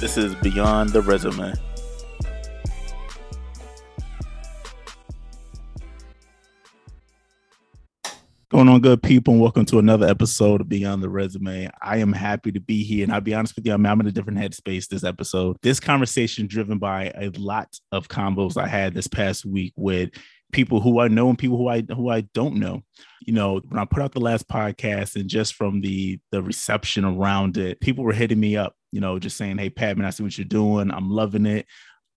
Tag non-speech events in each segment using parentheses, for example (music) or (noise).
This is Beyond the Resume. Going on, good people, and welcome to another episode of Beyond the Resume. I am happy to be here, and I'll be honest with you, I'm, I'm in a different headspace this episode. This conversation driven by a lot of combos I had this past week with people who I know and people who I who I don't know. You know, when I put out the last podcast and just from the the reception around it, people were hitting me up, you know, just saying, Hey Pat, man, I see what you're doing. I'm loving it.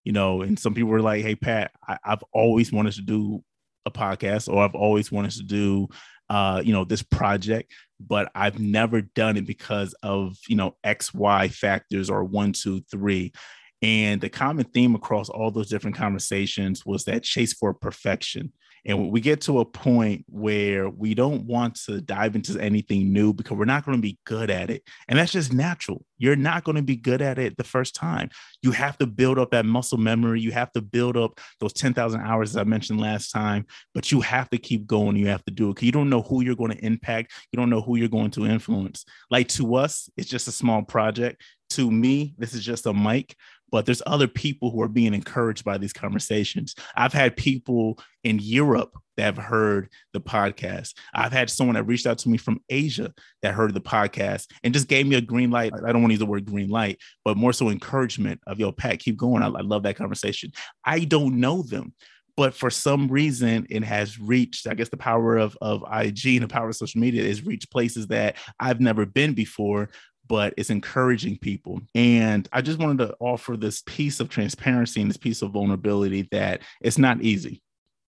You know, and some people were like, Hey Pat, I, I've always wanted to do a podcast or I've always wanted to do uh, you know, this project, but I've never done it because of, you know, X, Y factors or one, two, three. And the common theme across all those different conversations was that chase for perfection. And we get to a point where we don't want to dive into anything new because we're not going to be good at it. And that's just natural. You're not going to be good at it the first time. You have to build up that muscle memory. You have to build up those 10,000 hours, as I mentioned last time, but you have to keep going. You have to do it because you don't know who you're going to impact. You don't know who you're going to influence. Like to us, it's just a small project. To me, this is just a mic, but there's other people who are being encouraged by these conversations. I've had people in Europe that have heard the podcast. I've had someone that reached out to me from Asia that heard the podcast and just gave me a green light. I don't want to use the word green light, but more so encouragement of, yo, Pat, keep going. I, I love that conversation. I don't know them but for some reason it has reached i guess the power of, of ig and the power of social media has reached places that i've never been before but it's encouraging people. And I just wanted to offer this piece of transparency and this piece of vulnerability that it's not easy.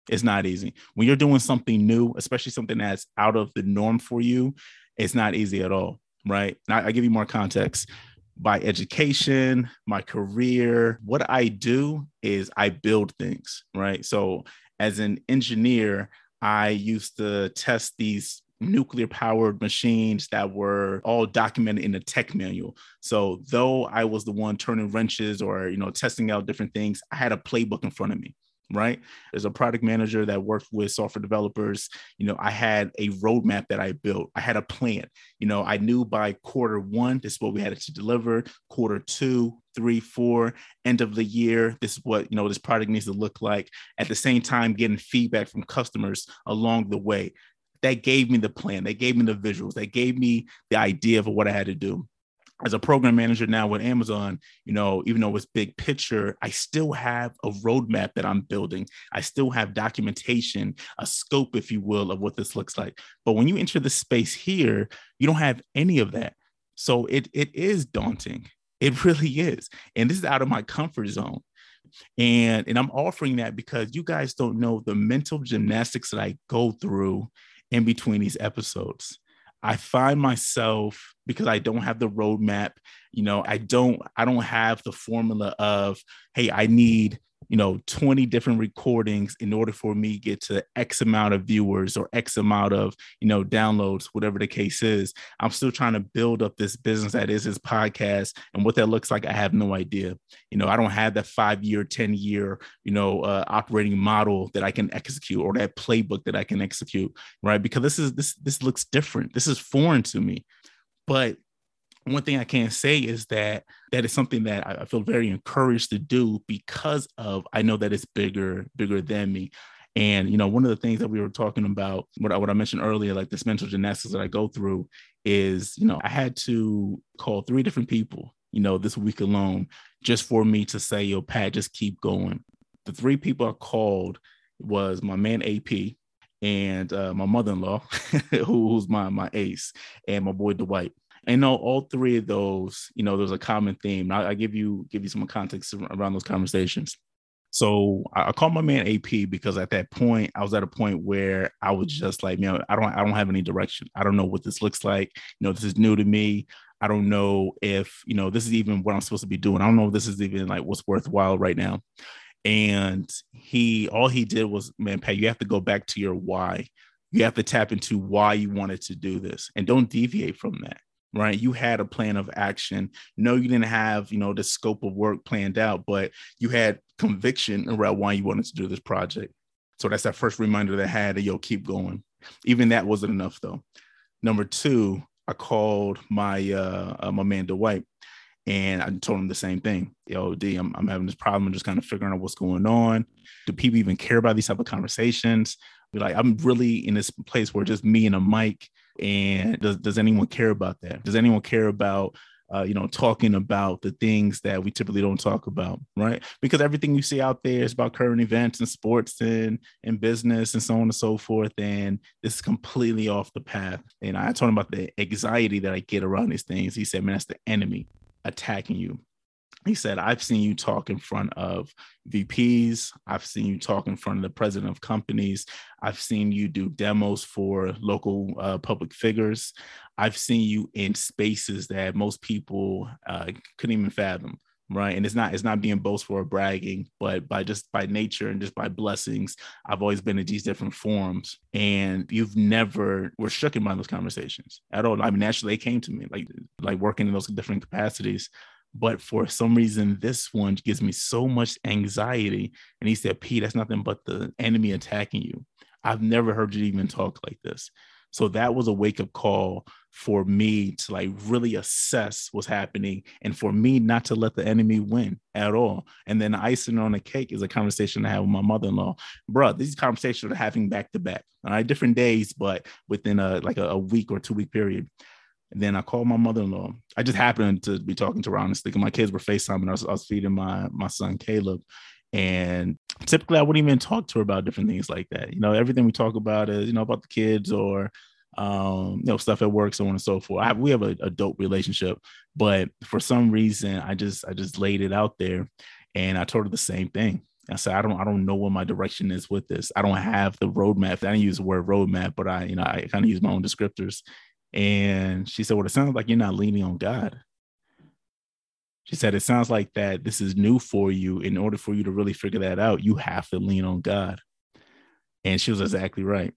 It's not easy. When you're doing something new, especially something that's out of the norm for you, it's not easy at all. Right. I, I give you more context. By education, my career, what I do is I build things. Right. So as an engineer, I used to test these nuclear powered machines that were all documented in the tech manual. So though I was the one turning wrenches or you know testing out different things, I had a playbook in front of me right? As a product manager that worked with software developers, you know, I had a roadmap that I built. I had a plan. You know, I knew by quarter one, this is what we had to deliver. Quarter two, three, four, end of the year, this is what, you know, this product needs to look like. At the same time, getting feedback from customers along the way that gave me the plan. They gave me the visuals. They gave me the idea of what I had to do. As a program manager now with Amazon, you know, even though it's big picture, I still have a roadmap that I'm building. I still have documentation, a scope, if you will, of what this looks like. But when you enter the space here, you don't have any of that. So it it is daunting. It (laughs) really is. And this is out of my comfort zone and and i'm offering that because you guys don't know the mental gymnastics that i go through in between these episodes. I find myself because I don't have the roadmap, you know, I don't I don't have the formula of hey, I need you know 20 different recordings in order for me get to x amount of viewers or x amount of you know downloads whatever the case is. I'm still trying to build up this business that is his podcast and what that looks like i have no idea. You know i don't have that five year 10 year you know uh, operating model that i can execute or that playbook that i can execute right? Because this is this this looks different. This is foreign to me. But one thing I can say is that that is something that I feel very encouraged to do because of I know that it's bigger, bigger than me. And you know, one of the things that we were talking about, what I, what I mentioned earlier, like this mental gymnastics that I go through, is you know I had to call three different people, you know, this week alone, just for me to say, "Yo, Pat, just keep going." The three people I called was my man AP and uh, my mother-in-law, (laughs) who, who's my my ace, and my boy Dwight. I know all three of those, you know, there's a common theme. I, I give you give you some context around those conversations. So I, I called my man AP because at that point I was at a point where I was just like, you know, I don't I don't have any direction. I don't know what this looks like. You know, this is new to me. I don't know if, you know, this is even what I'm supposed to be doing. I don't know if this is even like what's worthwhile right now. And he all he did was, man, Pat, you have to go back to your why. You have to tap into why you wanted to do this and don't deviate from that right you had a plan of action no you didn't have you know the scope of work planned out but you had conviction around why you wanted to do this project so that's that first reminder that I had that yo keep going even that wasn't enough though number two i called my uh, uh my man dwight And I told him the same thing. Yo, D, I'm, I'm having this problem. Just kind of figuring out what's going on. Do people even care about these type of conversations? Like, I'm really in this place where just me and a mic. And does, does anyone care about that? Does anyone care about uh, you know, talking about the things that we typically don't talk about, right? Because everything you see out there is about current events and sports and and business and so on and so forth. And this is completely off the path. And I told him about the anxiety that I get around these things. He said, "Man, that's the enemy attacking you." He said, I've seen you talk in front of VPs. I've seen you talk in front of the president of companies. I've seen you do demos for local uh, public figures. I've seen you in spaces that most people uh, couldn't even fathom. Right. And it's not, it's not being boastful or bragging, but by just by nature and just by blessings, I've always been in these different forums. And you've never were shooken by those conversations at all. I mean, naturally they came to me like like working in those different capacities but for some reason this one gives me so much anxiety. And he said pete that's nothing but the enemy attacking you. I've never heard you even talk like this. So that was a wake-up call for me to like really assess what's happening and for me not to let the enemy win at all. And then the icing on the cake is a conversation i have with my mother-in-law. Bro these conversations are having back to back all right? Different days but within a like a, a week or two week period and then I called my mother-in-law. I just happened to be talking to her honestly. My kids were FaceTiming. I was, I was feeding my my son Caleb. And typically I wouldn't even talk to her about different things like that. You know, everything we talk about is, you know, about the kids or um, you know, stuff at work, so on and so forth. Have, we have a, a dope relationship, but for some reason I just I just laid it out there and I told her the same thing. I said, I don't, I don't know what my direction is with this. I don't have the roadmap. I didn't use the word roadmap, but I, you know, I kind of use my own descriptors. And she said, Well, it sounds like you're not leaning on God. She said, It sounds like that this is new for you. In order for you to really figure that out, you have to lean on God. And she was exactly right.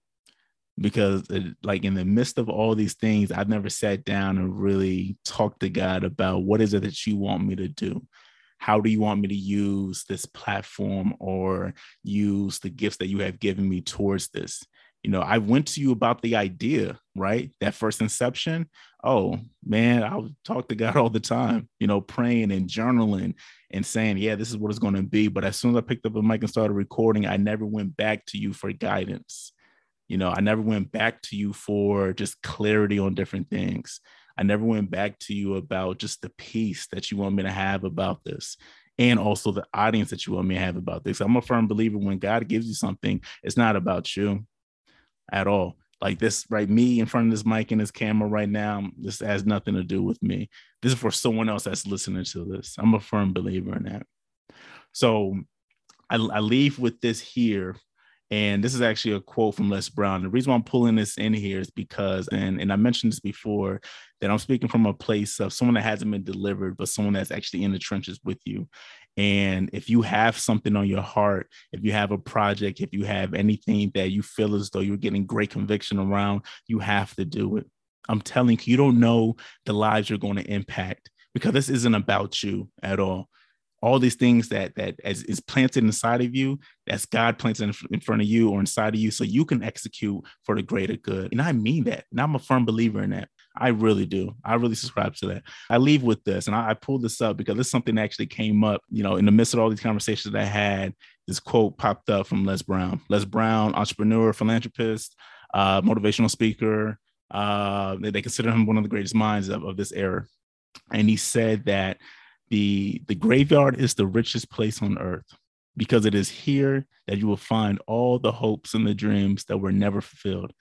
Because, it, like, in the midst of all these things, I've never sat down and really talked to God about what is it that you want me to do? How do you want me to use this platform or use the gifts that you have given me towards this? You know, I went to you about the idea, right? That first inception. Oh man, I'll talk to God (laughs) all the time, you know, praying and journaling and saying, yeah, this is what it's going to be. But as soon as I picked up a mic and started recording, I never went back to you for guidance. You know, I never went back to you for just clarity on different things. I never went back to you about just the peace that you want me to have about this and also the audience that you want me to have about this. I'm a firm believer when God gives you something, it's not about you at all. Like this, right? Me in front of this mic and this camera right now, this has nothing to do with me. This is for someone else that's listening to this. I'm a firm believer in that. So I, I leave with this here and this is actually a quote from Les Brown. The reason why I'm pulling this in here is because, and, and I mentioned this before, that I'm speaking from a place of someone that hasn't been delivered, but someone that's actually in the trenches with you. And if you have something on your heart, if you have a project, if you have anything that you feel as though you're getting great conviction around, you have to do it. I'm telling you, you don't know the lives you're going to impact because this isn't about you at all all these things that that as is planted inside of you that's god planted in, in, front of you or inside of you so you can execute for the greater good and i mean that and i'm a firm believer in that i really do. I really subscribe to that. I leave with this and i, I pulled this up because this is something that actually came up you know in the midst of all these conversations that i had this quote popped up from les brown. Les brown entrepreneur philanthropist uh, motivational speaker uh, they, they consider him one of the greatest minds of, of this era. And he said that the the graveyard is the richest place on earth because it is here that you will find all the hopes and the dreams that were never fulfilled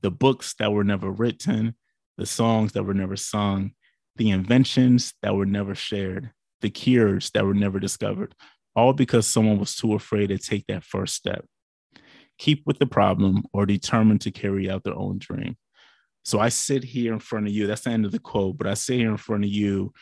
the books that were never written the songs that were never sung the inventions that were never shared the cures that were never discovered all because someone was too afraid to take that first step. Keep with the problem or determined to carry out their own dream. So i sit here in front of you that's the end of the quote but i sit here in front of you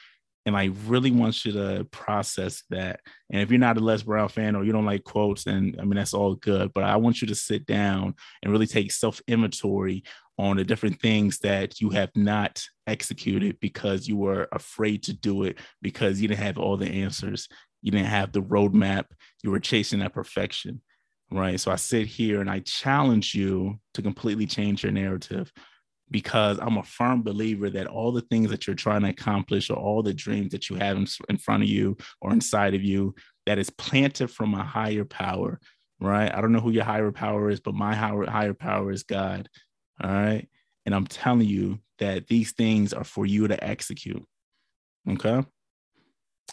and I really want you to process that. And if you're not a Les Brown fan or you don't like quotes, and I mean that's all good. But I want you to sit down and really take self inventory on the different things that you have not executed because you were afraid to do it because you didn't have all the answers. You didn't have the roadmap. You were chasing that perfection. Right. So I sit here and I challenge you to completely change your narrative because I'm a firm believer that all the things that you're trying to accomplish or all the dreams that you have in, in front of you or inside of you that is planted from a higher power, right? I don't know who your higher power is, but my higher, higher power is God. All right. And I'm telling you that these things are for you to execute. Okay.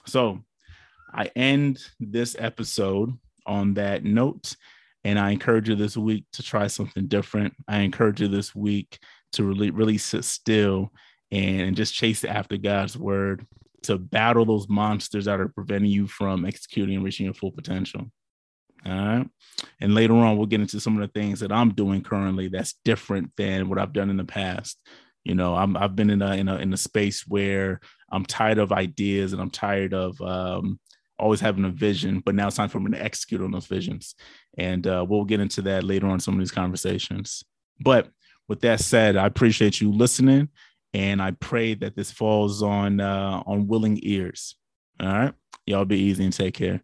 So I end this episode on that note. And I encourage you this week to try something different. I encourage you this week to really, really sit still and just chase after God's word to battle those monsters that are preventing you from executing and reaching your full potential. All right. And later on, we'll get into some of the things that I'm doing currently that's different than what I've done in the past. You know, I'm I've been in a in a in a space where I'm tired of ideas and I'm tired of um, always having a vision, but now it's time for me to execute on those visions. And uh, we'll get into that later on some of these conversations. But with that said, I appreciate you listening, and I pray that this falls on uh, on willing ears. All right, y'all be easy and take care.